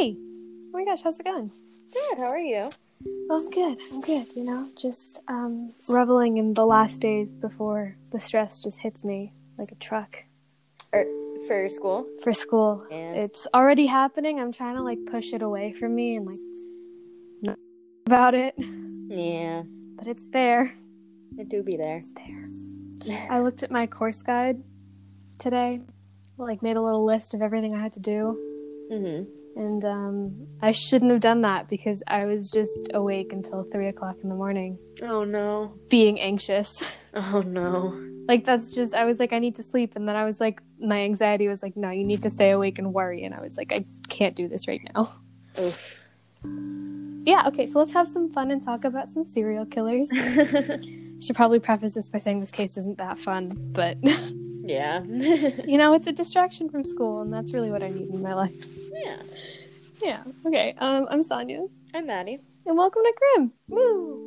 Hey! Oh my gosh, how's it going? Good. How are you? Oh, I'm good. I'm good. You know, just um, reveling in the last days before the stress just hits me like a truck Or for school? for school. Yeah. It's already happening. I'm trying to like push it away from me and like not about it, Yeah. but it's there. It do be there. It's there. I looked at my course guide today, like made a little list of everything I had to do. Mm-hmm. And um, I shouldn't have done that because I was just awake until three o'clock in the morning, Oh no. being anxious. Oh no. like that's just I was like I need to sleep, and then I was like my anxiety was like no, you need to stay awake and worry, and I was like I can't do this right now. Oof. Yeah, okay, so let's have some fun and talk about some serial killers. Should probably preface this by saying this case isn't that fun, but yeah. you know it's a distraction from school, and that's really what I need in my life. yeah. Yeah. Okay. Um, I'm Saaniya, I'm Maddie. and welcome to Grim. Woo.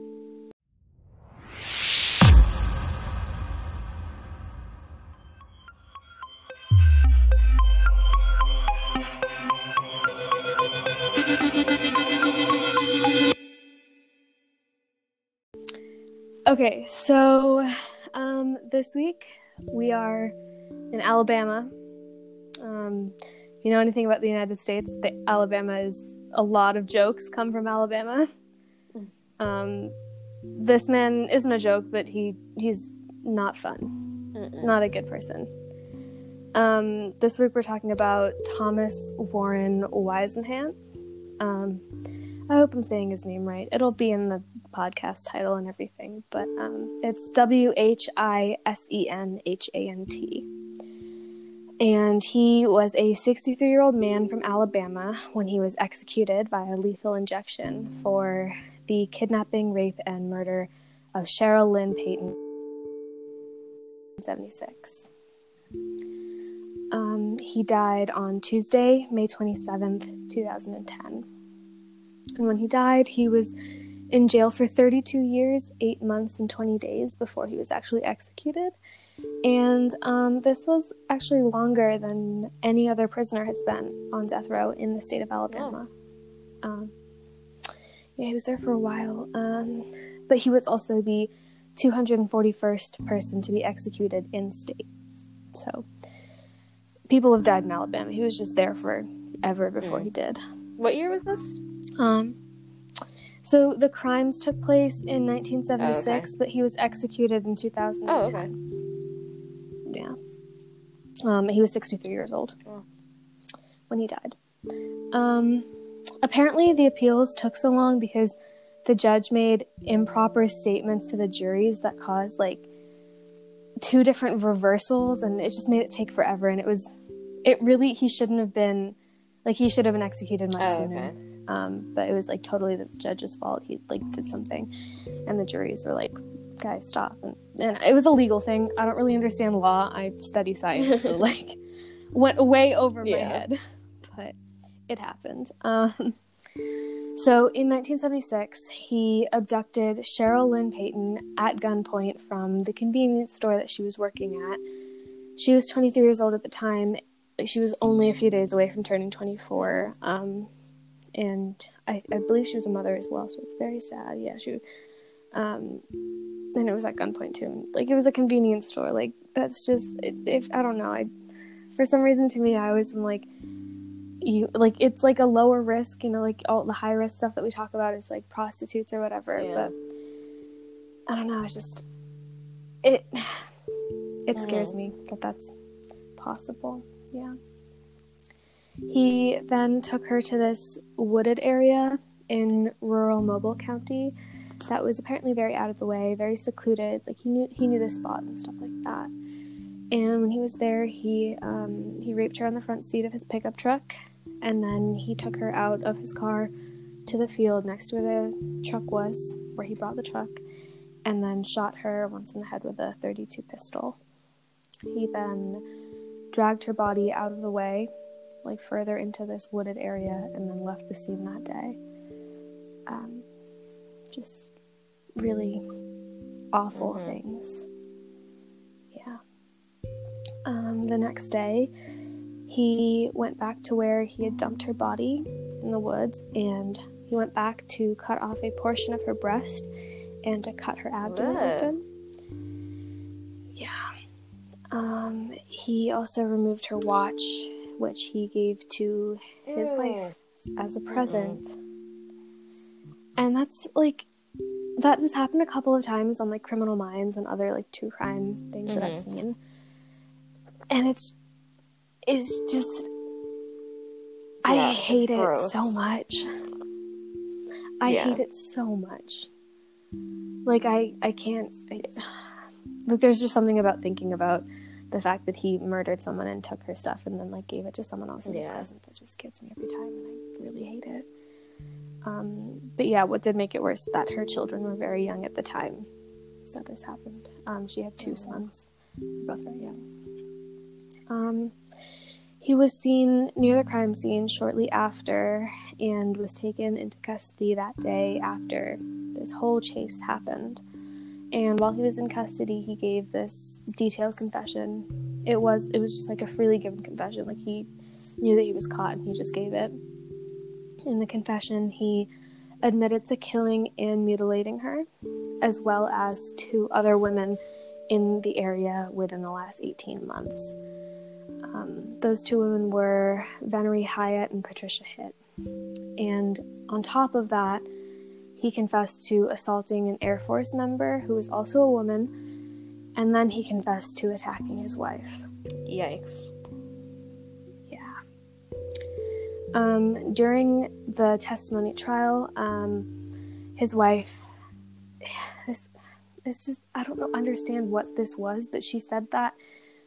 Okay, so um, this week we are in Alabama. Um, if you know anything about the United States, the Alabama is a lot of jokes come from Alabama. Um, this man isn't a joke, but he he's not fun, Mm-mm. not a good person. Um, this week we're talking about Thomas Warren Whisenhant. Um, I hope I'm saying his name right. It'll be in the podcast title and everything, but um, it's W H I S E N H A N T. And he was a 63 year old man from Alabama when he was executed via lethal injection for the kidnapping, rape, and murder of Cheryl Lynn Payton. 76. Um, he died on Tuesday, May 27th, 2010. And when he died, he was in jail for 32 years, 8 months, and 20 days before he was actually executed. And um, this was actually longer than any other prisoner had spent on death row in the state of Alabama. Um, yeah, he was there for a while. Um, but he was also the 241st person to be executed in state. So people have died in Alabama. He was just there forever before Mm. he did. What year was this? Um, so the crimes took place in 1976, Oh, but he was executed in 2010. Oh, okay. Yeah. Um, he was 63 years old Oh. when he died. Um, apparently, the appeals took so long because the judge made improper statements to the juries that caused like two different reversals, and it just made it take forever. And it was, it really, he shouldn't have been, like, he should have been executed much Oh, sooner. okay. Um, but it was like totally the judge's fault. He like did something, and the juries were like, "Guys, stop!" And, and it was a legal thing. I don't really understand law. I study science, so like went way over my head, but it happened. Um, so in 1976, he abducted Cheryl Lynn Payton at gunpoint from the convenience store that she was working at. She was 23 years old at the time. She was only a few days away from turning 24. Um, and I, I believe she was a mother as well, so it's very sad. Yeah, she, um, and it was at gunpoint too. And, like it was a convenience store. Like that's just it, if I don't know. I, for some reason, to me, I always am like, you like it's like a lower risk. You know, like all the high risk stuff that we talk about is like prostitutes or whatever. Yeah. But I don't know. It's just it. It scares me that that's possible. Yeah. He then took her to this wooded area in rural Mobile County that was apparently very out of the way, very secluded. Like he knew he knew the spot and stuff like that. And when he was there, he um, he raped her on the front seat of his pickup truck, and then he took her out of his car to the field next to where the truck was, where he brought the truck, and then shot her once in the head with a 32 pistol. He then dragged her body out of the way like further into this wooded area and then left the scene that day. Um, just really awful Mhm. things. Yeah. Um, the next day, he went back to where he had dumped her body in the woods, and he went back to cut off a portion of her breast and to cut her abdomen Ugh. open. Yeah. Um, he also removed her watch, which he gave to his wife as a present. And that's like that has happened a couple of times on like Criminal Minds and other like true crime things that I've Mhm. seen. And it's it's just I Yeah, hate it gross. so much. I Yeah. hate it so much. Like I I can't I, like there's just something about thinking about the fact that he murdered someone and took her stuff and then like gave it to someone else as Yeah. a present that just gets me every time and I really hate it. Um, but yeah, what did make it worse that her children were very young at the time that this happened. Um, she had two sons, both very young. Um, he was seen near the crime scene shortly after and was taken into custody that day after this whole chase happened. And while he was in custody, he gave this detailed confession. It was it was just like a freely given confession. Like he knew that he was caught and he just gave it. In the confession, he admitted to killing and mutilating her, as well as two other women in the area within the last 18 months. Um, those two women were Venora Hyatt and Patricia Hitt. And on top of that, he confessed to assaulting an Air Force member who was also a woman, and then he confessed to attacking his wife. Yikes. Yeah. Um, during the testimony trial, um, his wife, this, it's just, I don't know, understand what this was, but she said that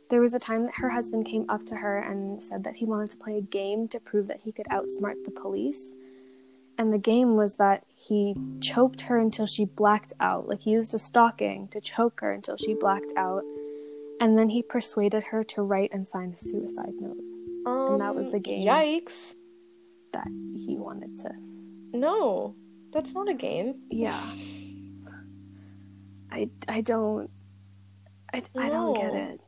there was a time that her husband came up to her and said that he wanted to play a game to prove that he could outsmart the police. And the game was that he choked her until she blacked out. Like he used a stocking to choke her until she blacked out. And then he persuaded her to write and sign a suicide note Um, that was the game. Yikes. that he wanted to. No, that's not a game. Yeah. I, I don't. I, I don't get it.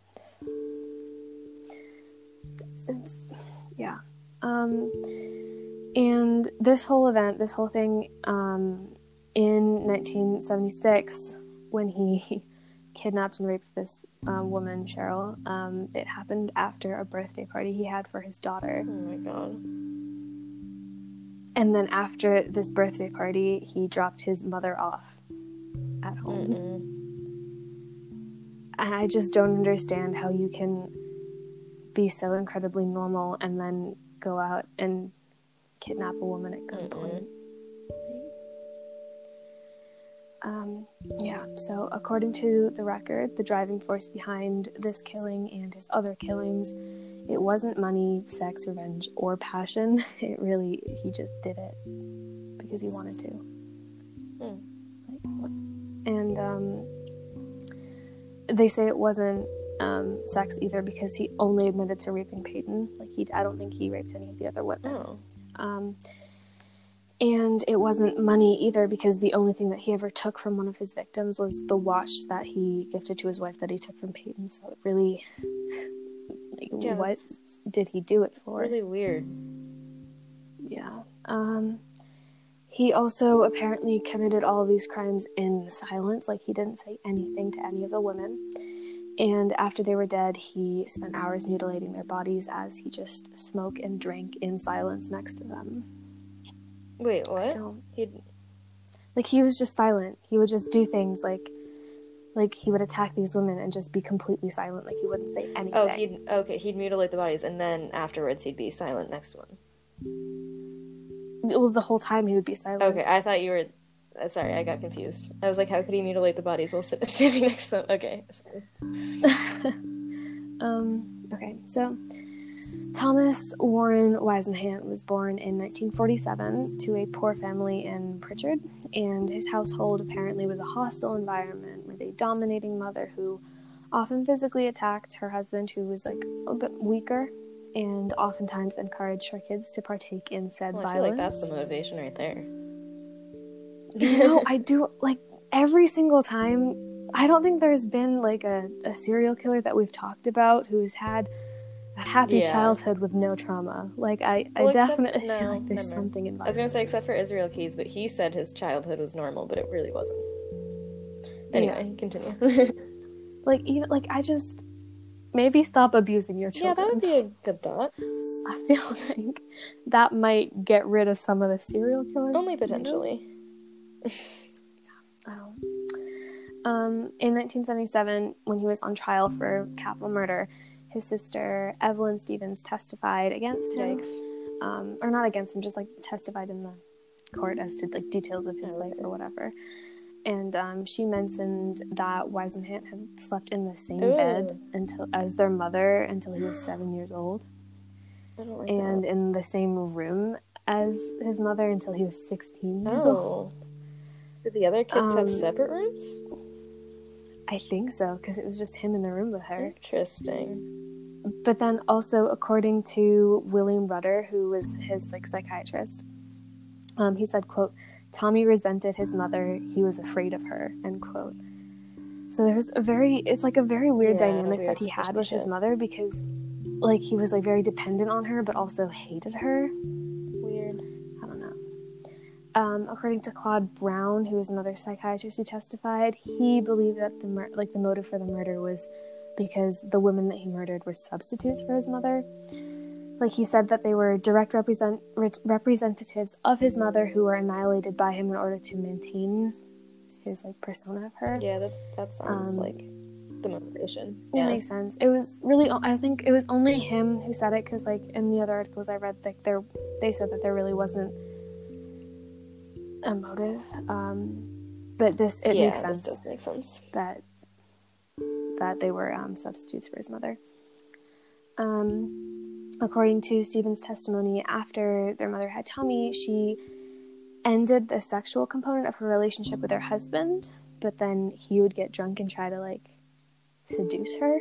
This whole event, this whole thing, um, in 1976, when he kidnapped and raped this um, woman, Cheryl, um, it happened after a birthday party he had for his daughter. Oh my god. And then after this birthday party, he dropped his mother off at home. Mm-mm. And I just don't understand how you can be so incredibly normal and then go out and kidnap a woman at gunpoint. Um, yeah, so according to the record, the driving force behind this killing and his other killings, it wasn't money, sex, revenge, or passion. It really, he just did it because he wanted to. Hmm. And um, they say it wasn't um, sex either because he only admitted to raping Payton. Like he, I don't think he raped any of the other women. Oh. Um, and it wasn't money either because the only thing that he ever took from one of his victims was the watch that he gifted to his wife that he took from Payton. So it really, like, Yeah, what did he do it for? Really weird. Yeah. Um, he also apparently committed all of these crimes in silence. Like he didn't say anything to any of the women. And after they were dead, he spent hours mutilating their bodies as he just smoked and drank in silence next to them. Wait, what? He like he was just silent. He would just do things like like he would attack these women and just be completely silent. Like he wouldn't say oh, anything. Oh, he'd okay, he'd mutilate the bodies and then afterwards he'd be silent next to them. well, the whole time he would be silent. Okay, I thought you were sorry, I got confused. I was like, how could he mutilate the bodies while sit- standing next to them? Okay. Um, okay, so Thomas Warren Whisenhant was born in 1947 to a poor family in Prichard, and his household apparently was a hostile environment with a dominating mother who often physically attacked her husband, who was like a bit weaker, and oftentimes encouraged her kids to partake in said Well, I feel like violence. that's the motivation right there. You know, I do like every single time. I don't think there's been like a, a serial killer that we've talked about who has had a happy Yeah. childhood with no trauma. Like I, Well, I definitely no, feel like there's never something I was gonna say except for Israel Keyes, but he said his childhood was normal, but it really wasn't. Anyway, continue. Like even like I just maybe stop abusing your children. yeah, that would be a good thought. I feel like that might get rid of some of the serial killers. Only potentially. know? Oh. Um, in 1977, when he was on trial for capital murder, his sister Evelyn Stevens testified against him, um, or not against him, just like testified in the court as to like details of his Oh, life or whatever. And um, she mentioned that Whisenhant had slept in the same Ooh. bed until as their mother until he was seven years old, I don't like and that. in the same room as his mother until he was 16 years old. Did the other kids have Um, separate rooms? I think so, because it was just him in the room with her. Interesting. But then also, according to William Rudder, who was his like psychiatrist, um, he said, "quote Tommy resented his mother. He was afraid of her." End quote. So there's a very, it's like a very weird Yeah, dynamic weird that he had with his mother because, like, he was like very dependent on her, but also hated her. Um, according to Claude Brown, who was another psychiatrist who testified, he believed that the mur- like the motive for the murder was because the women that he murdered were substitutes for his mother. Like he said that they were direct represent re- representatives of his mother who were annihilated by him in order to maintain his like persona of her. Yeah, that that sounds Um, like the motivation. It Yeah. makes sense. It was really, I think it was only him who said it because, like, in the other articles I read, like, there, they said that there really wasn't a motive. Um, but this, it yeah, makes this sense does make sense. that that they were um, substitutes for his mother. Um, according to Stevens' testimony, after their mother had Tommy, she ended the sexual component of her relationship with her husband, but then he would get drunk and try to like seduce her.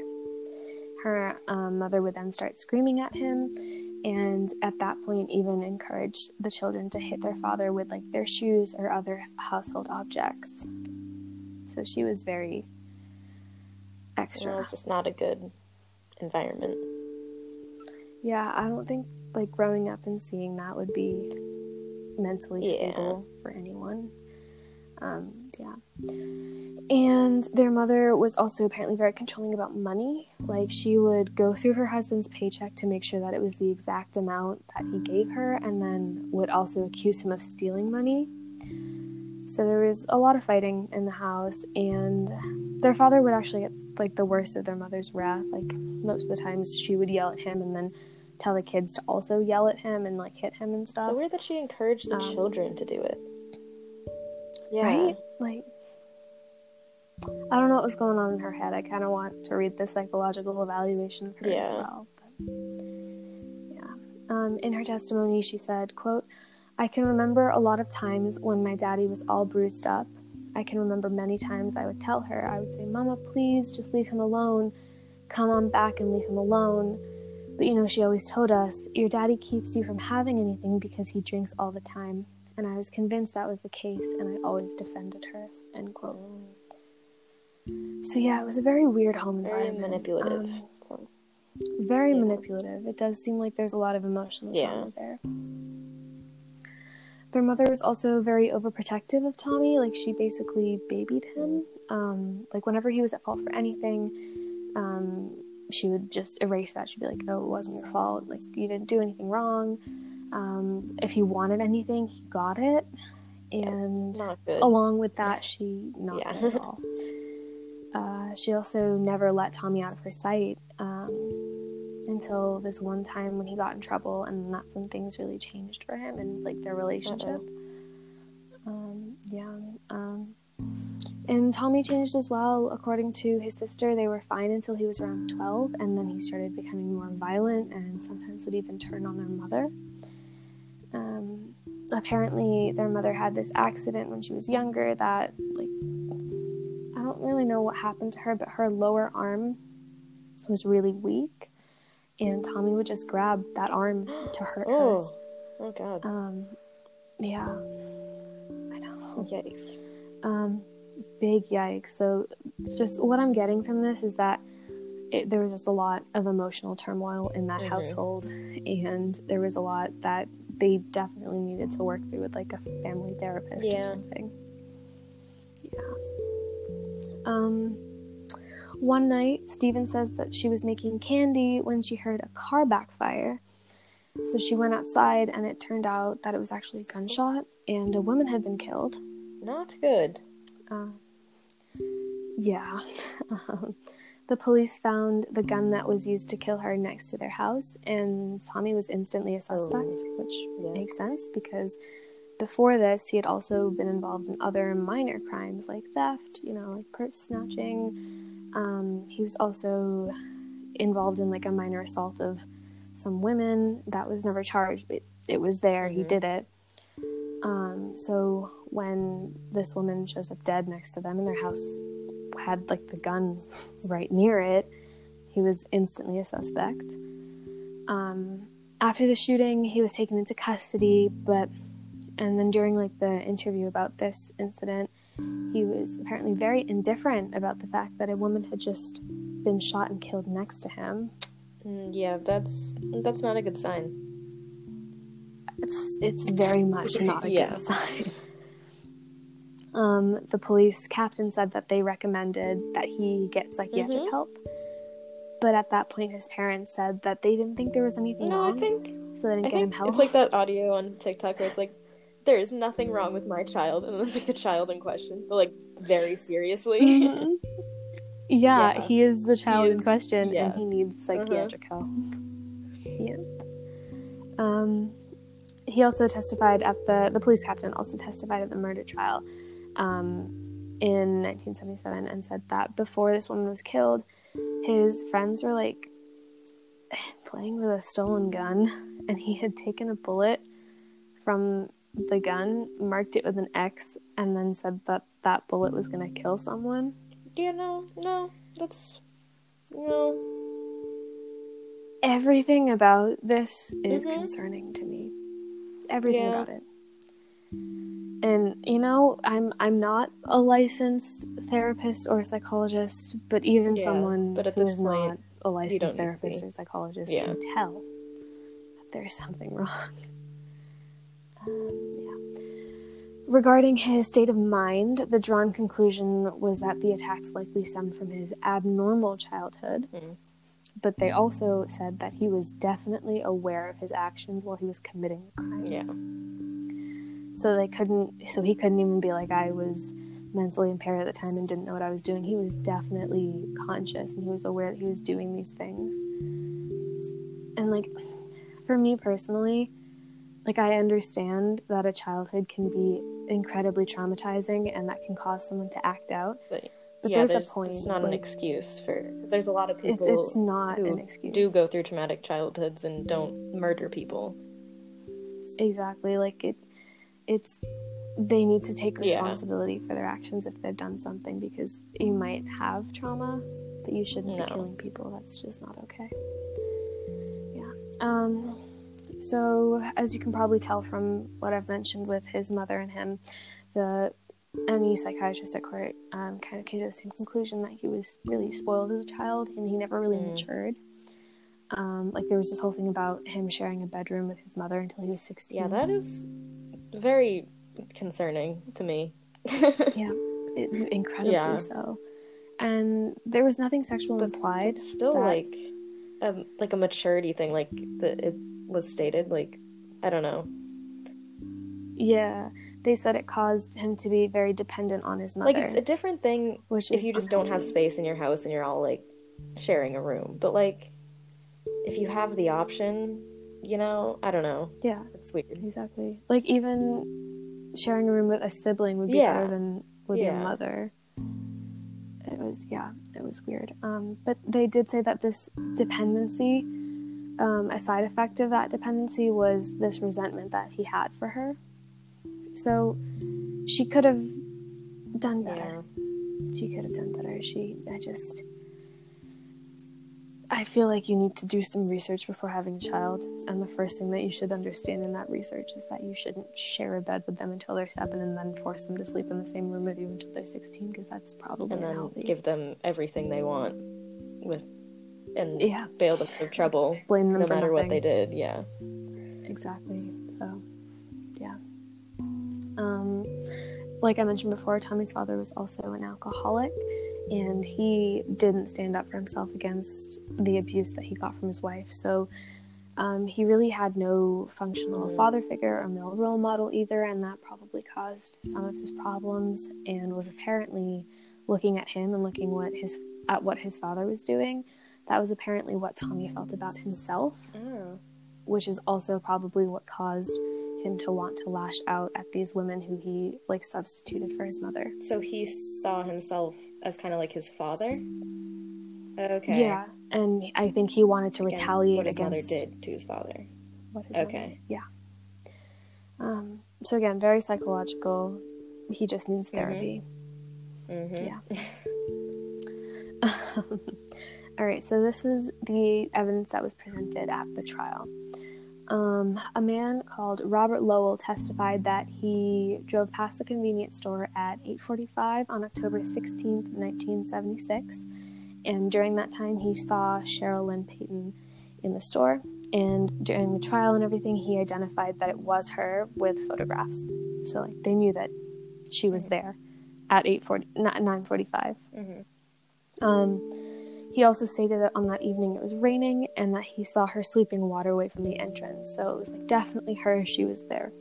Her um, mother would then start screaming at him, and at that point, even encouraged the children to hit their father with like their shoes or other household objects. So she was very extra it was just not a good environment. Yeah, I don't think like growing up and seeing that would be mentally Yeah. stable for anyone. Um, yeah. And their mother was also apparently very controlling about money. Like she would go through her husband's paycheck to make sure that it was the exact amount that he gave her and then would also accuse him of stealing money. So there was a lot of fighting in the house and their father would actually get like the worst of their mother's wrath. Like most of the times she would yell at him and then tell the kids to also yell at him and like hit him and stuff. So weird that she encouraged the Um, children to do it. Yeah. Right? Like, I don't know what was going on in her head. I kind of want to read the psychological evaluation of her as Yeah. well. But, yeah. Um, in her testimony, she said, "quote I can remember a lot of times when my daddy was all bruised up. I can remember many times I would tell her, I would say, Mama, please just leave him alone. Come on back and leave him alone. But you know, she always told us, Your daddy keeps you from having anything because he drinks all the time. And I was convinced that was the case, and I always defended her. End quote. So yeah, it was a very weird home Very environment. manipulative. Um, Sounds- very Yeah. manipulative. It does seem like there's a lot of emotional Yeah. there. Their mother was also very overprotective of Tommy. Like she basically babied him. Um, like whenever he was at fault for anything, um, she would just erase that. She'd be like, "Oh, it wasn't your fault. Like you didn't do anything wrong. Um, if he wanted anything, he got it." And along with that, she not Yeah. good at all. Uh, she also never let Tommy out of her sight um, until this one time when he got in trouble, and that's when things really changed for him and like their relationship. Um, yeah. Um, and Tommy changed as well. According to his sister, they were fine until he was around 12, and then he started becoming more violent and sometimes would even turn on their mother. Um, apparently, their mother had this accident when she was younger that, like, I don't really know what happened to her, but her lower arm was really weak, and Tommy would just grab that arm to hurt her. Oh, oh god. Um, yeah. I know. Yikes. Um, big yikes. So, just what I'm getting from this is that it, there was just a lot of emotional turmoil in that Mhm. household, and there was a lot that they definitely needed to work through with like a family therapist Yeah. or something. Yeah. Um, one night, Stevens says that she was making candy when she heard a car backfire. So she went outside, and it turned out that it was actually a gunshot, and a woman had been killed. Not good. Uh, yeah. The police found the gun that was used to kill her next to their house, and Tommy was instantly a suspect, which Yeah. makes sense because before this, he had also been involved in other minor crimes like theft, you know, like purse snatching. Um, he was also involved in like a minor assault of some women that was never charged, but it was there. He Mhm. did it. Um, so when this woman shows up dead next to them and their house had like the gun right near it, he was instantly a suspect. Um, after the shooting, he was taken into custody, but and then during like the interview about this incident, he was apparently very indifferent about the fact that a woman had just been shot and killed next to him. Mm, yeah, that's that's not a good sign. It's it's very much not a Yeah. good sign. Um, the police captain said that they recommended that he get psychiatric Mhm. help, but at that point, his parents said that they didn't think there was anything No, I wrong, think so they didn't I get him help. it's like that audio on TikTok where it's like, "There is nothing wrong with my child," and it's like the child in question, but like very seriously. Mhm. yeah, Yeah. he is the child in question, yeah. and he needs psychiatric help. Yeah. Um, he also testified at the the police captain also testified at the murder trial um, in 1977 and said that before this woman was killed, his friends were like playing with a stolen gun, and he had taken a bullet from the gun, marked it with an X, and then said that that bullet was going to kill someone. yeah, no, no, that's no. Everything about this is Mhm. concerning to me. Everything Yeah. about it. And you know, I'm I'm not a licensed therapist or psychologist, but even Yeah, someone but who is point, not a licensed don't need to therapist or psychologist Yeah. can tell that there's something wrong. Um, yeah. Regarding his state of mind, the drawn conclusion was that the attacks likely stemmed from his abnormal childhood. Mhm. But they also said that he was definitely aware of his actions while he was committing the crime. Yeah, So they couldn't. So he couldn't even be like I was mentally impaired at the time and didn't know what I was doing. He was definitely conscious and he was aware that he was doing these things. And like, for me personally, like I understand that a childhood can be incredibly traumatizing and that can cause someone to act out. but, But yeah, there's, there's a point. It's not an excuse for there's a lot of It's, people it's not who an excuse. do go through traumatic childhoods and don't murder people. exactly like it. It's they need to take Yeah. responsibility for their actions if they've done something because you might have trauma, but you shouldn't No. be killing people. That's just not okay. Yeah. Um. So as you can probably tell from what I've mentioned with his mother and him, the any psychiatrist at court um, kind of came to the same conclusion that he was really spoiled as a child and he never really Mm. matured. Um, like there was this whole thing about him sharing a bedroom with his mother until he was sixteen. Yeah, that is very concerning to me. yeah, it, incredibly Yeah. so. And there was nothing sexual But implied. It's still that- like um like a maturity thing, like the it was stated. Like I don't know, Yeah, they said it caused him to be very dependent on his mother. like it's a different thing which if you just don't have space in your house and you're all like sharing a room. But like if you have the option, you know, I don't know, Yeah, it's weird. exactly. Like even sharing a room with a sibling would be Yeah. better than with your mother. It was yeah, it was weird. Um, but they did say that this dependency, um, a side effect of that dependency was this resentment that he had for her. So she could have done better. Yeah. she could have done better. She, I just, I feel like you need to do some research before having a child. And the first thing that you should understand in that research is that you shouldn't share a bed with them until they're seven and then force them to sleep in the same room with you until they're 16 because that's probably And then unhealthy. give them everything they want with and Yeah. bail them out of trouble Blame them no matter what they did. Yeah. Exactly. So, yeah. Um, like I mentioned before, Tommy's father was also an alcoholic, and he didn't stand up for himself against the abuse that he got from his wife. So, um, he really had no functional father figure or male role model either, and that probably caused some of his problems. And was apparently looking at him and looking what his at what his father was doing. That was apparently what Tommy felt about himself Oh. which is also probably what caused him to want to lash out at these women who he like substituted for his mother. So he saw himself as kind of like his father. Okay. Yeah, and I think he wanted to Against retaliate what his against mother did to his father. what his Okay. did. Yeah. Um. So again, very psychological. He just needs therapy. Mm-hmm. Yeah. All right, so this was the evidence that was presented at the trial. Um, a man called Robert Lowell testified that he drove past the convenience store at 8:45 on October 16th, 1976, and during that time he saw Cheryl Lynn Payton in the store. And during the trial and everything, he identified that it was her with photographs. So like they knew that she was there at 8:40 9:45. Mm-hmm. Um, he also stated that on that evening it was raining and that he saw her sweeping water away from the entrance. So it was like definitely her. She was there.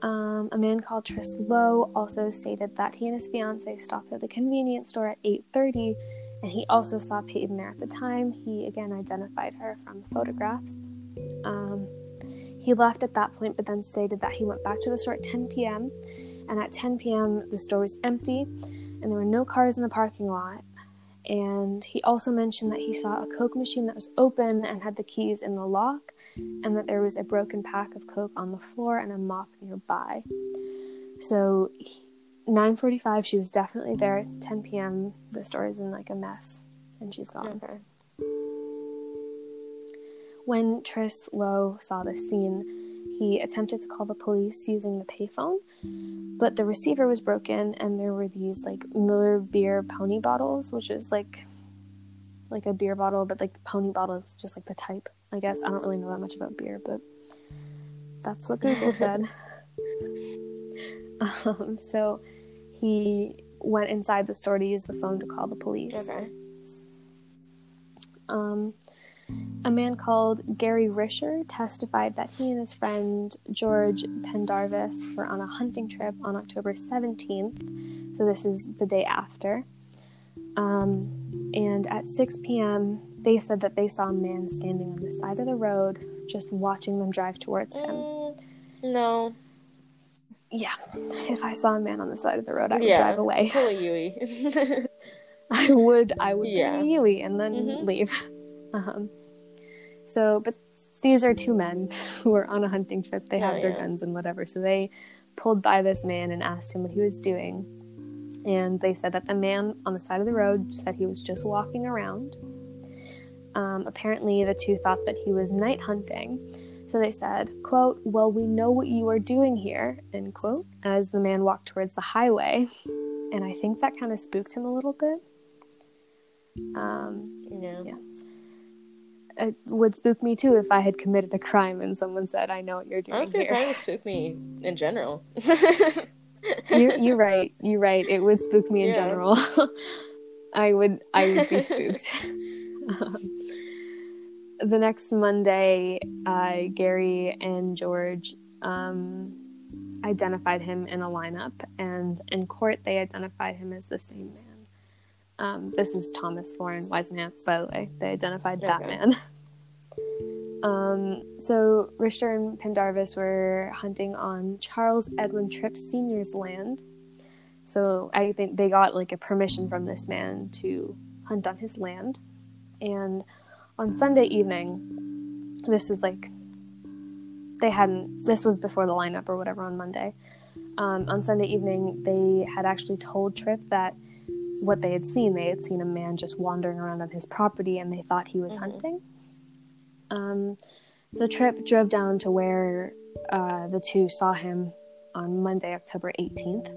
Um, a man called Tris Lowe also stated that he and his fiance stopped at the convenience store at 8:30, and he also saw Payton there at the time. He again identified her from the photographs. Um, he left at that point, but then stated that he went back to the store at 10 p.m. And at 10 p.m., the store was empty, and there were no cars in the parking lot. And he also mentioned that he saw a Coke machine that was open and had the keys in the lock, and that there was a broken pack of Coke on the floor and a mop nearby. So, 9:45, she was definitely there. 10 p.m., the store is in like a mess, and she's gone. When Tris Lowe saw the scene, he attempted to call the police using the payphone, but the receiver was broken, and there were these like Miller beer pony bottles, which is like like a beer bottle, but like the pony bottle is just like the type. I guess I don't really know that much about beer, but that's what Google said. um, so he went inside the store to use the phone to call the police. Okay. Um, a man called Gary Risher testified that he and his friend George Pendarvis were on a hunting trip on October 17th. So this is the day after. Um, and at 6 p.m., they said that they saw a man standing on the side of the road just watching them drive towards him. Mm, no. Yeah, if I saw a man on the side of the road, I would yeah. drive away. Pull a Yui. I would I would Yeah. yeah. Yui and then Mhm. leave. Um, so, but these are two men who are on a hunting trip. They have Oh, their yeah. guns and whatever. So they pulled by this man and asked him what he was doing. And they said that the man on the side of the road said he was just walking around. Um, apparently, the two thought that he was night hunting. So they said, quote, well, we know what you are doing here, end quote, as the man walked towards the highway. And I think that kind of spooked him a little bit. Um, yeah. Yeah. It would spook me too if I had committed a crime and someone said, "I know what you're doing Honestly, it here." probably would spook me in general. you, you're right. You're right. It would spook me in Yeah. general. I would. I would be spooked. Um, the next Monday, uh, Gary and George um, identified him in a lineup, and in court, they identified him as the same man. Um, this is Thomas Warren Whisenhant, by the way. They identified that man. Um, so Richter and Pendarvis were hunting on Charles Edwin Tripp Sr.'s land. So I think they got like a permission from this man to hunt on his land. And on Sunday evening, this was like they hadn't. This was before the lineup or whatever on Monday. Um, on Sunday evening, they had actually told Tripp that what they had seen, they had seen a man just wandering around on his property, and they thought he was Mhm. hunting. Um, so Tripp drove down to where uh, the two saw him on Monday, October 18th,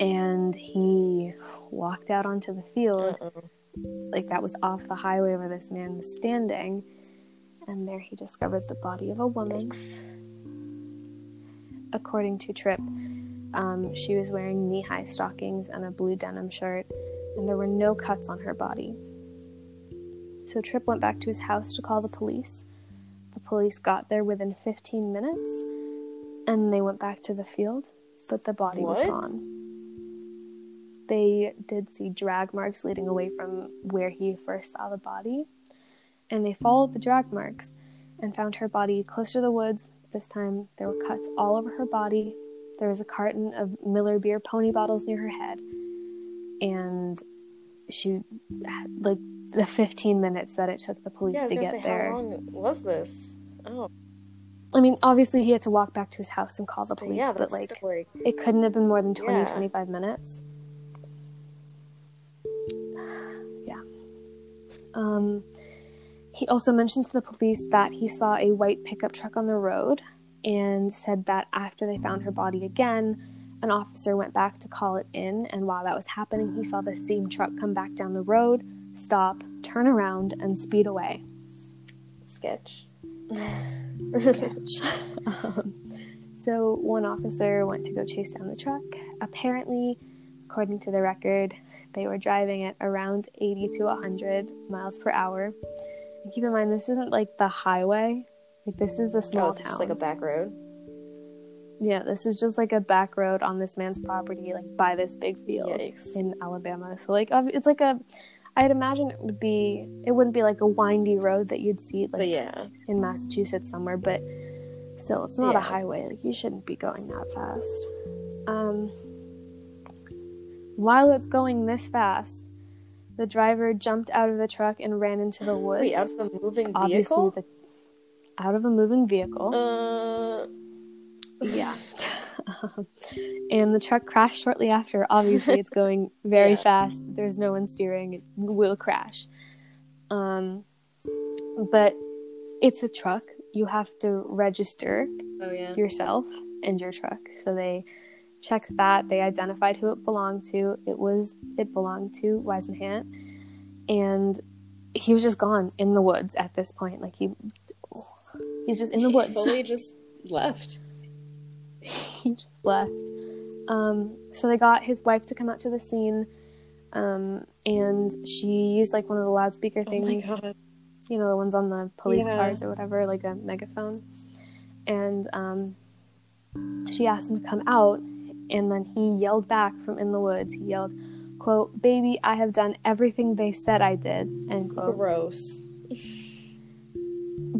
and he walked out onto the field Uh-oh. like that was off the highway where this man was standing. And there he discovered the body of a woman. According to Tripp, um, she was wearing knee high stockings and a blue denim shirt, and there were no cuts on her body. So Tripp went back to his house to call the police. The police got there within 15 minutes, and they went back to the field, but the body was gone. They did see drag marks leading away from where he first saw the body, and they followed the drag marks and found her body close to the woods. This time, there were cuts all over her body. There was a carton of Miller beer pony bottles near her head, and she had like the 15 minutes that it took the police Yeah, to get say, there. how long was this? Oh, I mean, obviously, he had to walk back to his house and call the police, yeah, but like, it couldn't have been more than 20, Yeah. 25 minutes. Yeah. Um, he also mentioned to the police that he saw a white pickup truck on the road and said that after they found her body again, an officer went back to call it in. And while that was happening, he saw the same truck come back down the road, stop, turn around, and speed away. sketch. sketch. um, so one officer went to go chase down the truck. Apparently, according to the record, they were driving at around 80 to 100 miles per hour. And keep in mind, this isn't like the highway. Like this is a Oh, small it's town. just like a back road. yeah, this is just like a back road on this man's property, like by this big field Yikes. in Alabama. So like, it's like a. I'd imagine it would be. It wouldn't be like a windy road that you'd see like yeah, in Massachusetts somewhere, but still, it's not Yeah. a highway. Like you shouldn't be going that fast. Um, while it's going this fast, the driver jumped out of the truck and ran into the woods. wait, out of a moving Obviously, vehicle. the, out of a moving vehicle. Uh, yeah. Um, and the truck crashed shortly after. Obviously, it's going very Yeah. fast. There's no one steering. It will crash. Um, but it's a truck. You have to register oh yeah. yourself and your truck. So they checked that. They identified who it belonged to. It was it belonged to Whisenhant, and he was just gone in the woods at this point. Like he, he's just in the He woods. fully just left. he just left. Um, so they got his wife to come out to the scene, um, and she used like one of the loudspeaker Oh things god. you know, the ones on the police Yeah. cars or whatever, like a megaphone. And um, she asked him to come out, and then he yelled back from in the woods. He yelled, "quote Baby, I have done everything they said I did." End quote. Gross.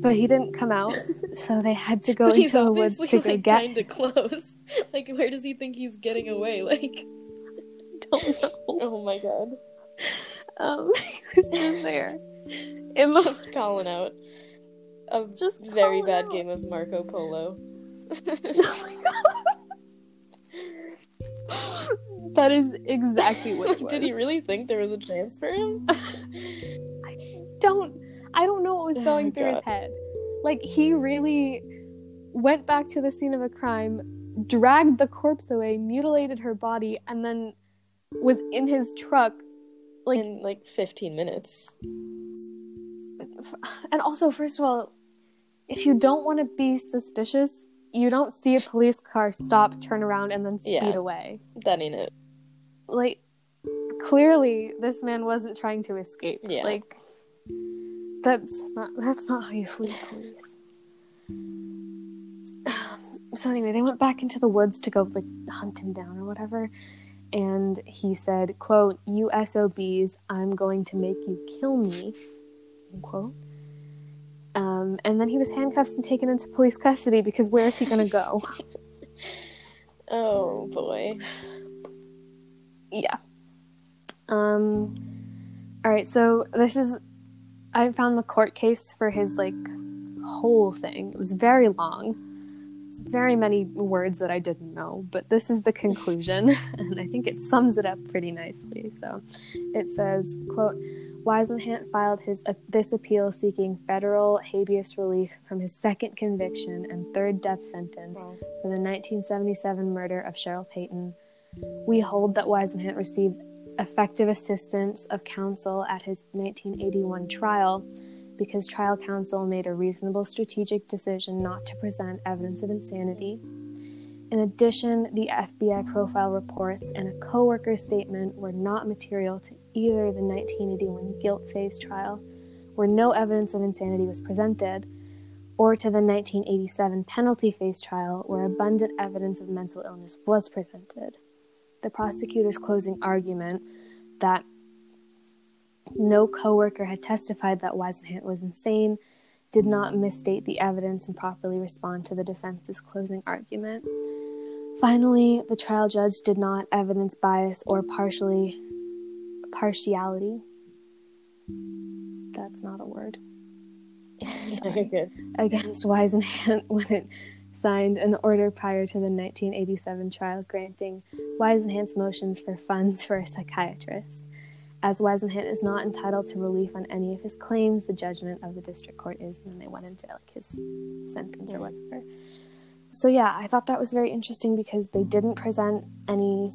But he didn't come out, so they had to go But into the woods obviously to go like get. kind of close. Like, where does he think he's getting away? Like, Don't know. oh my god. Um, he was just there. In the Just calling out a Just very bad out. game of Marco Polo. Oh my god. that is exactly what it was. Did he really think there was a chance for him? I don't I don't know what was Oh, going through his head. Like he really went back to the scene of a crime, dragged the corpse away, mutilated her body, and then was in his truck. Like In like 15 minutes. and also first of all, if you don't want to be suspicious, you don't see a police car stop, turn around, and then speed Yeah. away. That ain't it. Like clearly this man wasn't trying to escape. Yeah. Like that's not that's not how you flee police. So anyway, they went back into the woods to go like hunt him down or whatever. And he said, quote, You SOBs, I'm going to make you kill me. Unquote. Um, and then he was handcuffed and taken into police custody because where is he gonna go? Oh boy. Yeah. Um all right, so this is I found the court case for his like whole thing. It was very long. Very many words that I didn't know, but this is the conclusion and I think it sums it up pretty nicely. So it says, quote, Whisenhant filed his uh, this appeal seeking federal habeas relief from his second conviction and third death sentence Wow. for the 1977 murder of Cheryl Payton. We hold that Whisenhant received effective assistance of counsel at his 1981 trial because trial counsel made a reasonable strategic decision not to present evidence of insanity. In addition, the FBI profile reports and a coworker's statement were not material to either the 1981 guilt phase trial, where no evidence of insanity was presented, or to the 1987 penalty phase trial, where abundant evidence of mental illness was presented. The prosecutor's closing argument that no coworker had testified that Whisenhant was insane did not misstate the evidence and properly respond to the defense's closing argument. Finally, the trial judge did not evidence bias or partially partiality. That's not a word. Against Whisenhant when it signed an order prior to the 1987 trial granting Whisenhant's motions for funds for a psychiatrist. As Whisenhant is not entitled to relief on any of his claims, the judgment of the district court is, and then they went into like his sentence or whatever. So yeah, I thought that was very interesting because they didn't present any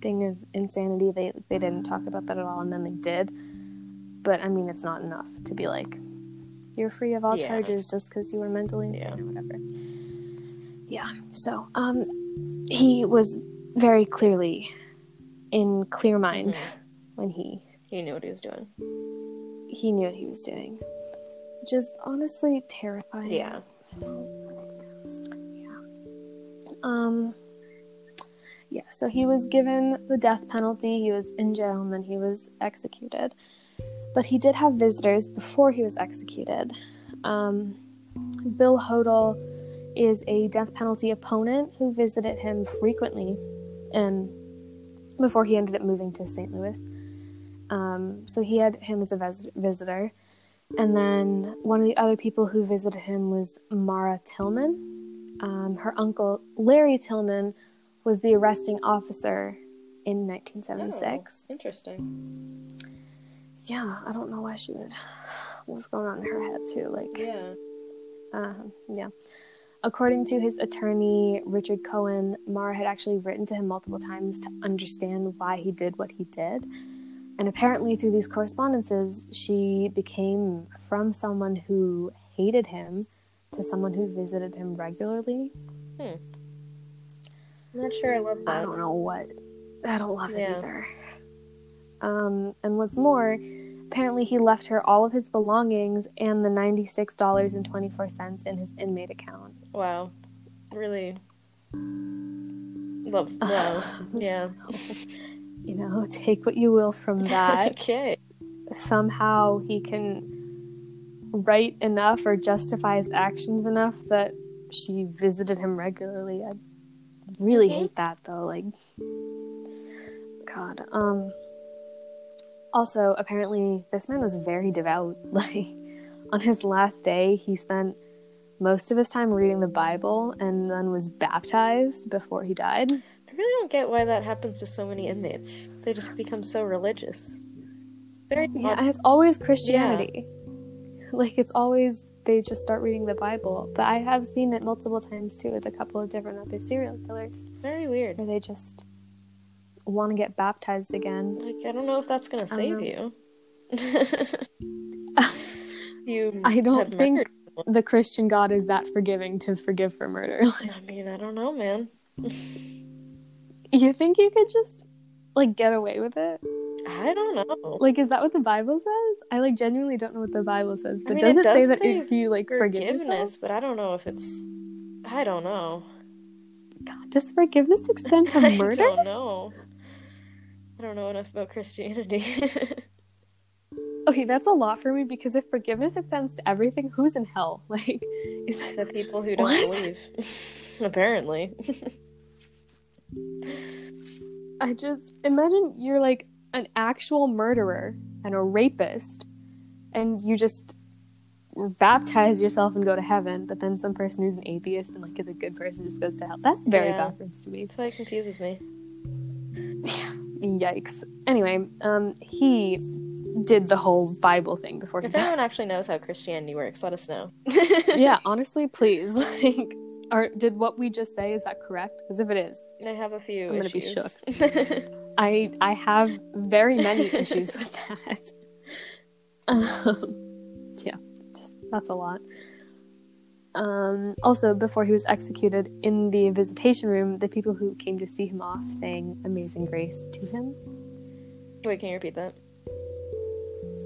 thing of insanity. They they didn't talk about that at all, and then they did. But I mean, it's not enough to be like, you're free of all Yeah. charges just because you were mentally insane Yeah. or whatever. Yeah. So um, he was very clearly in clear mind Mm-hmm. when he He knew what he was doing. he knew what he was doing, which is honestly terrifying. Yeah. Um. Yeah, so he was given the death penalty. He was in jail and then he was executed. But he did have visitors before he was executed. Um, Bill Hodel is a death penalty opponent who visited him frequently, and before he ended up moving to St. Louis. Um, so he had him as a vis- visitor. And then one of the other people who visited him was Mara Tillman. Um, her uncle, Larry Tillman, was the arresting officer in 1976. Oh, interesting. Yeah, I don't know why she would. What's going on in her head, too? Like, Yeah. um, yeah. According to his attorney, Richard Cohen, Mara had actually written to him multiple times to understand why he did what he did. And apparently, through these correspondences, she became from someone who hated him to someone who visited him regularly. Hmm. I'm not sure I love that. I don't know what. I don't love it either. Um, and what's more, apparently he left her all of his belongings and the ninety-six dollars and twenty-four cents in his inmate account. Wow. Really love yeah. You know, take what you will from that. okay. Somehow he can write enough or justify his actions enough that she visited him regularly. I really Mhm. hate that though. Like, God. Um. Also, apparently, this man was very devout. Like, on his last day, he spent most of his time reading the Bible and then was baptized before he died. I really don't get why that happens to so many inmates. They just become so religious. Very Yeah, and it's always Christianity. Yeah. Like it's always they just start reading the Bible. But I have seen it multiple times too with a couple of different other serial killers very weird. where they just want to get baptized again. Like I don't know if that's gonna save know. you. you I don't think someone. the Christian God is that forgiving to forgive for murder. I mean, I don't know, man. you think you could just like get away with it? I don't know. Like is that what the Bible says? I like genuinely don't know what the Bible says. But mean, does it it, say that if you like forgive yourself? Forgiveness, but I don't know if it's. I don't know. God, does forgiveness extend to murder? I don't know. I don't know enough about Christianity. Okay, that's a lot for me because if forgiveness extends to everything, who's in hell? Like, is the people who don't What? believe. Apparently. I just imagine you're like an actual murderer and a rapist, and you just baptize yourself and go to heaven, but then some person who's an atheist and like is a good person just goes to hell. That's very Yeah. backwards to me. That's why it confuses me. Yikes. Anyway, um, he did the whole Bible thing before If anyone actually knows how Christianity works, let us know. yeah, honestly, please. Like, are did what we just say is that correct? Because if it is, I have a few I'm gonna be issues. I I have very many issues with that. Um, yeah, just that's a lot. Um, also, before he was executed in the visitation room, the people who came to see him off sang "Amazing Grace" to him. Wait, can you repeat that?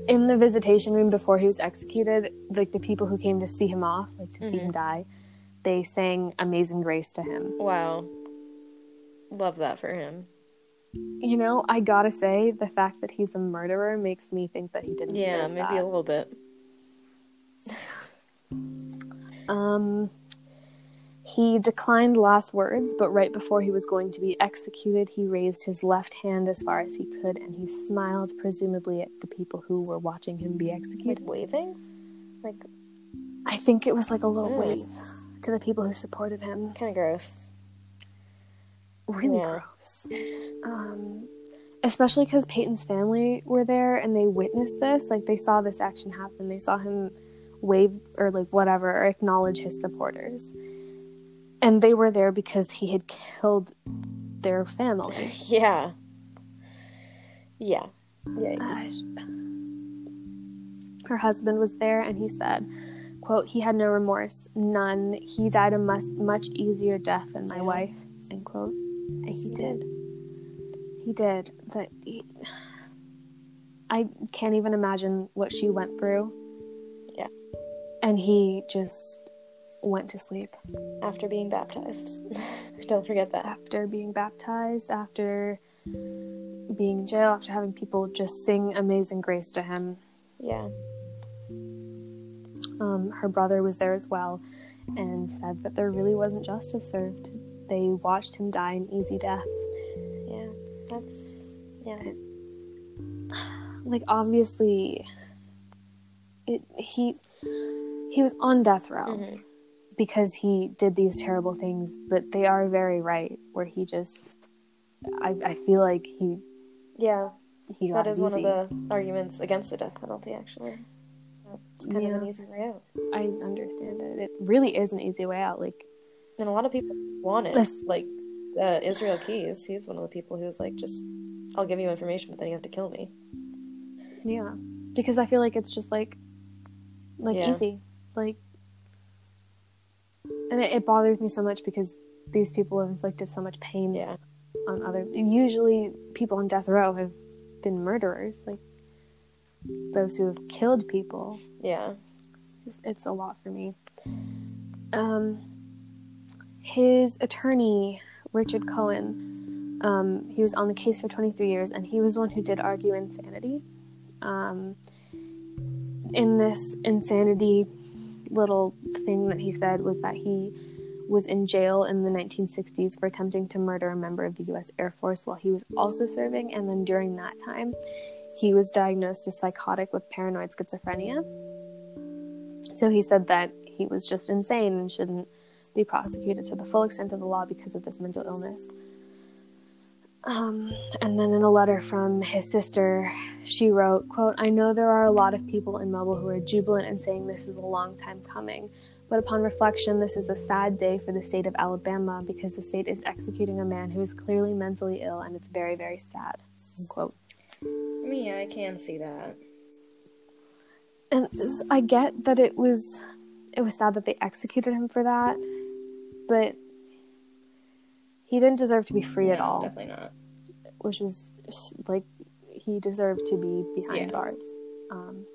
In the visitation room before he was executed, like the people who came to see him off, like to see Mm-hmm. him die, they sang "Amazing Grace" to him. Wow. Love that for him. You know, I gotta say, the fact that he's a murderer makes me think that he didn't. Yeah, maybe that. a little bit. Um, he declined last words, but right before he was going to be executed, he raised his left hand as far as he could and he smiled, presumably at the people who were watching him be Like executed. waving? Like I think it was like a little Mm. wave to the people who supported him. kind of gross. Really Yeah. gross. Um, especially because Payton's family were there and they witnessed this. Like they saw this action happen. They saw him wave or like whatever or acknowledge his supporters. And they were there because he had killed their family. Yeah. Yeah. Yikes. Gosh. Her husband was there and he said, quote, he had no remorse, none. He died a much, much easier death than my Yeah. wife, end quote. And he did. He did. That he, I can't even imagine what she went through. And he just went to sleep After being baptized. Don't forget that. after being baptized, after being in jail, after having people just sing Amazing Grace to him. Yeah. Um, her brother was there as well and said that there really wasn't justice served. They watched him die an easy death. Yeah. That's yeah. Like obviously, it he he was on death row Mhm. because he did these terrible things. But they are very right where he just, I I feel like he Yeah. he That is one of the arguments against the death penalty actually. It's kind of an easy way out. I understand it. It really is an easy way out. Like And a lot of people want it. This- Like uh, Israel Keyes, he's one of the people who's like, just I'll give you information, but then you have to kill me. Yeah, because I feel like it's just like, like Yeah. easy, like, and it, it bothers me so much because these people have inflicted so much pain Yeah. on other. Usually, people on death row have been murderers, like those who have killed people. Yeah. It's, it's a lot for me. Um, his attorney, Richard Cohen, um, he was on the case for 23 years, and he was the one who did argue insanity. Um, in this insanity little thing that he said was that he was in jail in the 1960s for attempting to murder a member of the U.S. Air Force while he was also serving, and then during that time, he was diagnosed as psychotic with paranoid schizophrenia. So he said that he was just insane and shouldn't be prosecuted to the full extent of the law because of this mental illness. Um, and then in a letter from his sister, she wrote, quote, I know there are a lot of people in Mobile who are jubilant and saying this is a long time coming. But upon reflection, this is a sad day for the state of Alabama because the state is executing a man who is clearly mentally ill and it's very, very sad. Unquote. I mean, yeah, I can see that. and I get that it was it was sad that they executed him for that, but he didn't deserve to be free at all, Definitely not. which was like he deserved to be behind Yeah. bars. Um,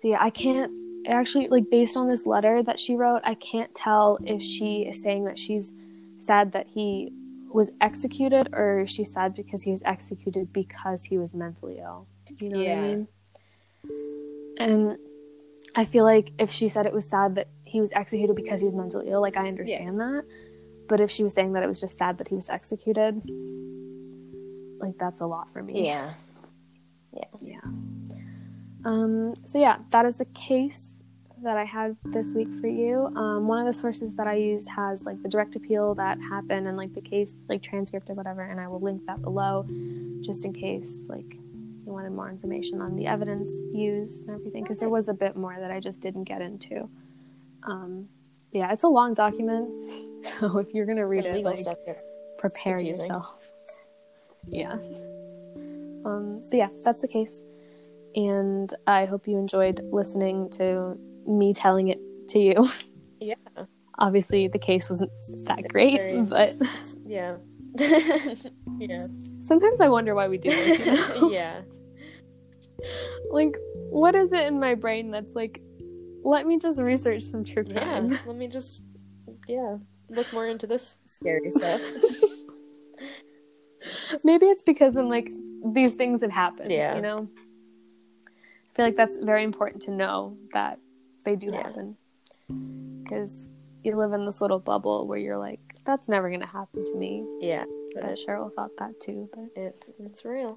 so yeah, I can't actually like based on this letter that she wrote, I can't tell if she is saying that she's sad that he was executed or she's sad because he was executed because he was mentally ill. You know what I Yeah. mean? And I feel like if she said it was sad that he was executed because he was mentally ill, like I understand that. But if she was saying that it was just sad that he was executed, like that's a lot for me. Yeah. Yeah. Um, so yeah, that is the case that I had this week for you. Um, one of the sources that I used has like the direct appeal that happened and like the case like transcript or whatever, and I will link that below just in case like you wanted more information on the evidence used and everything because there was a bit more that I just didn't get into. Um, yeah, it's a long document, so if you're gonna read it, like prepare confusing. yourself. yeah. Um, but yeah, that's the case. And I hope you enjoyed listening to me telling it to you. Yeah. Obviously, the case wasn't that great, very- but Yeah. yeah. sometimes I wonder why we do this. You know? yeah. like, what is it in my brain that's like, let me just research some true Yeah. crime? Let me just yeah look more into this scary stuff. Maybe it's because I'm like, these things have happened. Yeah. You know? I feel like that's very important to know that they do Yeah. happen. Because you live in this little bubble where you're like, that's never going to happen to me. yeah. But But Cheryl thought that too. But it, it's real.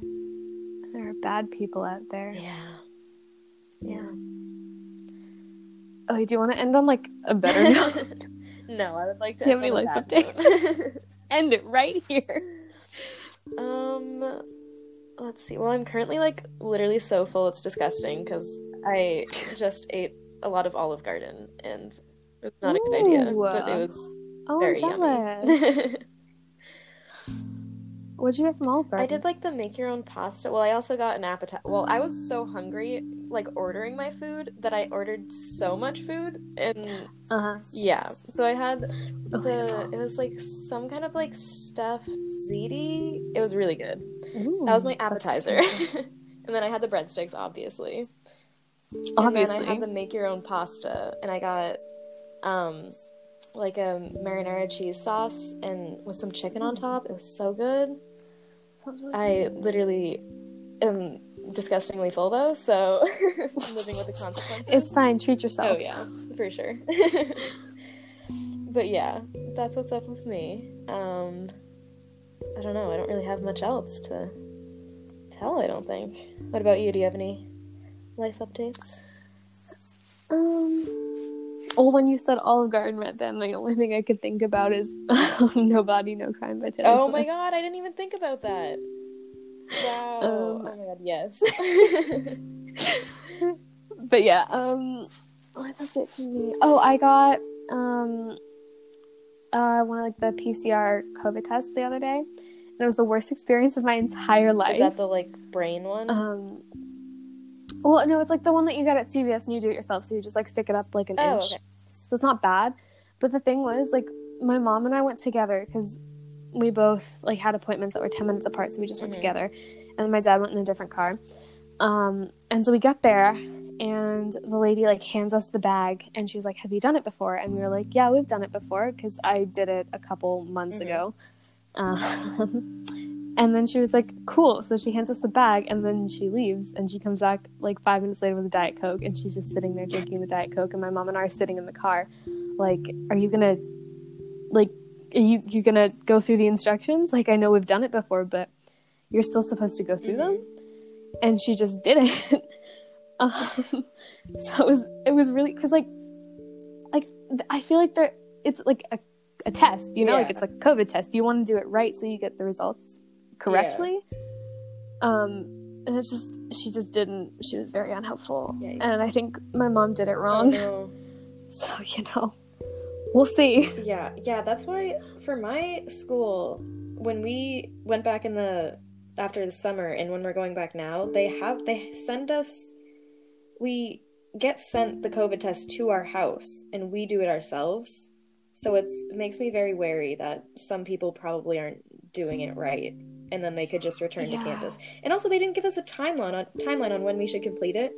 there are bad people out there. Yeah. Yeah. Oh, do you want to end on like a better note? no, I would like to Do you have end any life note. End it right here. Um, let's see. Well, I'm currently like literally so full it's disgusting because I just ate a lot of Olive Garden and it's not a good idea, but it was Oh, very I'm jealous. yummy. What'd you get from Olive Garden? I did like the make your own pasta. Well, I also got an appetite. Well, I was so hungry, like ordering my food, that I ordered so much food, and Uh-huh. yeah. So I had the. It was like some kind of like stuffed ziti. It was really good. Ooh, That was my appetizer. and then I had the breadsticks, obviously. Obviously. And then I had the make your own pasta, and I got um like a marinara cheese sauce and with some chicken on top. It was so good. Really I literally am disgustingly full though, so I'm living with the consequences. It's fine. Treat yourself. oh yeah, for sure. but yeah, that's what's up with me. Um, I don't know. I don't really have much else to tell. I don't think. What about you? Do you have any life updates? Um. Well, when you said Olive Garden right then, the only thing I could think about is No Body, No Crime by Taylor Oh my god, I didn't even think about that. Wow. Um, oh my god, yes. But yeah, um, that's it for me. Oh, I got um, uh, one of like the PCR COVID tests the other day, and it was the worst experience of my entire life. Is that the like brain one? Um, well, no, it's like the one that you get at CVS and you do it yourself. So you just like stick it up like an Oh, inch. okay. So it's not bad. But the thing was, like, my mom and I went together because we both like had appointments that were ten minutes apart. So we just went Mhm. together, and my dad went in a different car. Um, and so we got there, and the lady like hands us the bag, and she was like, "Have you done it before?" And we were like, "Yeah, we've done it before because I did it a couple months Mhm. ago." Um, and then she was like, "Cool." So she hands us the bag, and then she leaves, and she comes back like five minutes later with a diet coke, and she's just sitting there drinking the diet coke, and my mom and I are sitting in the car, like, "Are you gonna, like, are you you gonna go through the instructions? Like, I know we've done it before, but you're still supposed to go through them." And she just didn't. um, so it was it was really because like, like I feel like there it's like a a test, you know, like it's a COVID test. You want to do it right so you get the results correctly. Um, and it's just she just didn't. She was very unhelpful, Yikes. and I think my mom did it Oh, wrong. no. So you know, we'll see. Yeah, yeah, that's why for my school, when we went back in the after the summer and when we're going back now, they have they send us we get sent the COVID test to our house and we do it ourselves. So it's it makes me very wary that some people probably aren't doing it right and then they could just return Yeah. to campus. And also they didn't give us a timeline on timeline on when we should complete it.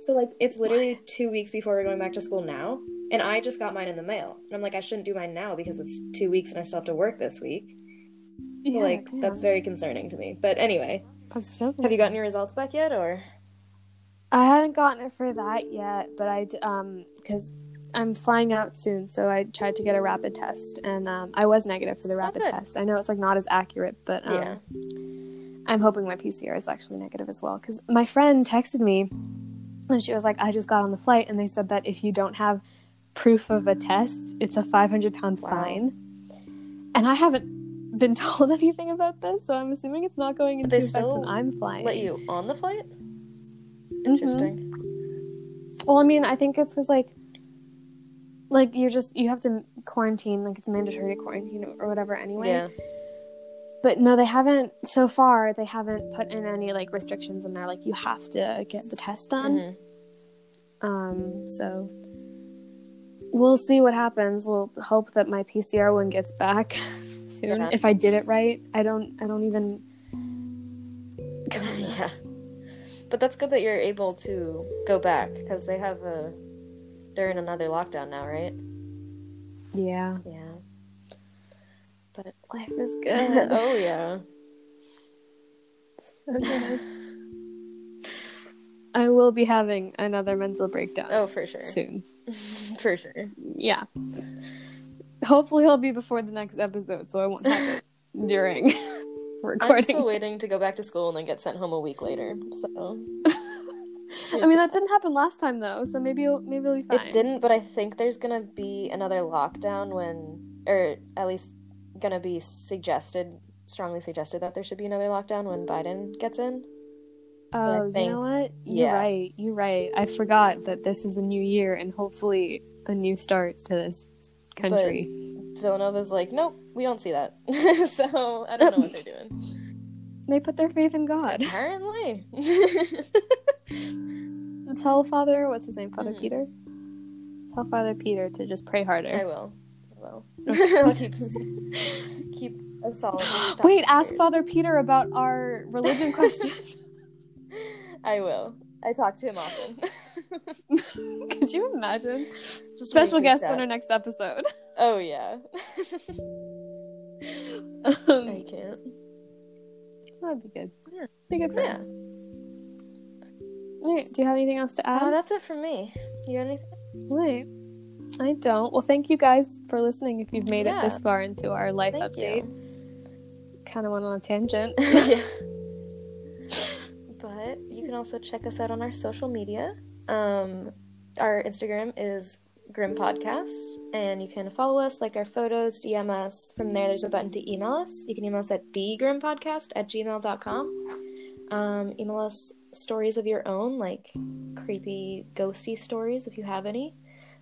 So like it's literally two weeks before we're going back to school now, and I just got mine in the mail. And I'm like, I shouldn't do mine now because it's two weeks and I still have to work this week. So, like damn. that's very concerning to me. But anyway, so have you gotten your results back yet, or? I haven't gotten it for that yet, but I um because I'm flying out soon, so I tried to get a rapid test, and um, I was negative for the rapid good. test. I know it's like not as accurate, but um, Yeah. I'm hoping my PCR is actually negative as well. Because my friend texted me, and she was like, "I just got on the flight, and they said that if you don't have proof of a test, it's a 500 pound Wow. fine." And I haven't been told anything about this, so I'm assuming it's not going into effect when I'm flying. Let you on the flight? Mhm. Interesting. Well, I mean, I think it's because like, like you're just you have to quarantine, like it's mandatory to quarantine or whatever anyway. Yeah. but no, they haven't so far. They haven't put in any like restrictions in there. Like you have to get the test done. Mhm. Um, so we'll see what happens. We'll hope that my PCR one gets back soon. Yeah. If I did it right, I don't. I don't even. yeah. But that's good that you're able to go back because they have a. They're in another lockdown now, right? Yeah, Yeah. But life is good. oh yeah. So good. I will be having another mental breakdown Oh, for sure. soon. For sure. Yeah. Hopefully, it'll be before the next episode, so I won't have it during recording. I'm still waiting to go back to school and then get sent home a week later. So I mean, that didn't happen last time though, so maybe it'll, maybe it'll be fine. it didn't, but I think there's gonna be another lockdown when, or at least gonna be suggested, strongly suggested that there should be another lockdown when Biden gets in. Oh, you think- know what? You're yeah. right. You're right. I forgot that this is a new year and hopefully a new start to this country. Villanova's like, nope, we don't see that. so I don't know what they're doing. They put their faith in God. Apparently. Tell Father, what's his name? Father Mhm. Peter? Tell Father Peter to just pray harder. I will. I will. I'll keep keep a solid. Wait, ask. Father Peter about our religion question. I will. I talk to him often. Could you imagine? Just Special guest on our next episode. Oh yeah. Um, I can't. That'd be good. Yeah. Be good Yeah. Alright, do you have anything else to add? Uh, that's it from me. You got anything? Wait, I don't. Well, thank you guys for listening. If you've made Yeah. it this far into our life Thank update, kind of went on a tangent. yeah. But you can also check us out on our social media. Um, our Instagram is Grim Podcast, and you can follow us, like our photos, DM us. From there, there's a button to email us. You can email us at thegrimpodcast at gmail.com. Um, email us stories of your own, like creepy, ghosty stories, if you have any,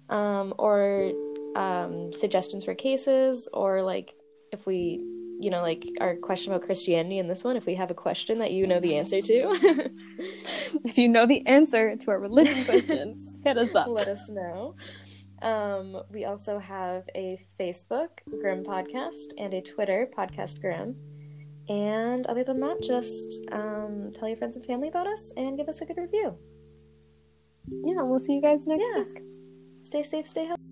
um, or um, suggestions for cases, or like if we you know, like our question about Christianity in this one, if we have a question that you know the answer to, if you know the answer to our religion question, hit us up. let us know. Um, we also have a Facebook, Grim Podcast, and a Twitter, Podcast Grim. And other than that, just um, tell your friends and family about us and give us a good review. Yeah, we'll see you guys next Yeah. week. Stay safe, stay healthy.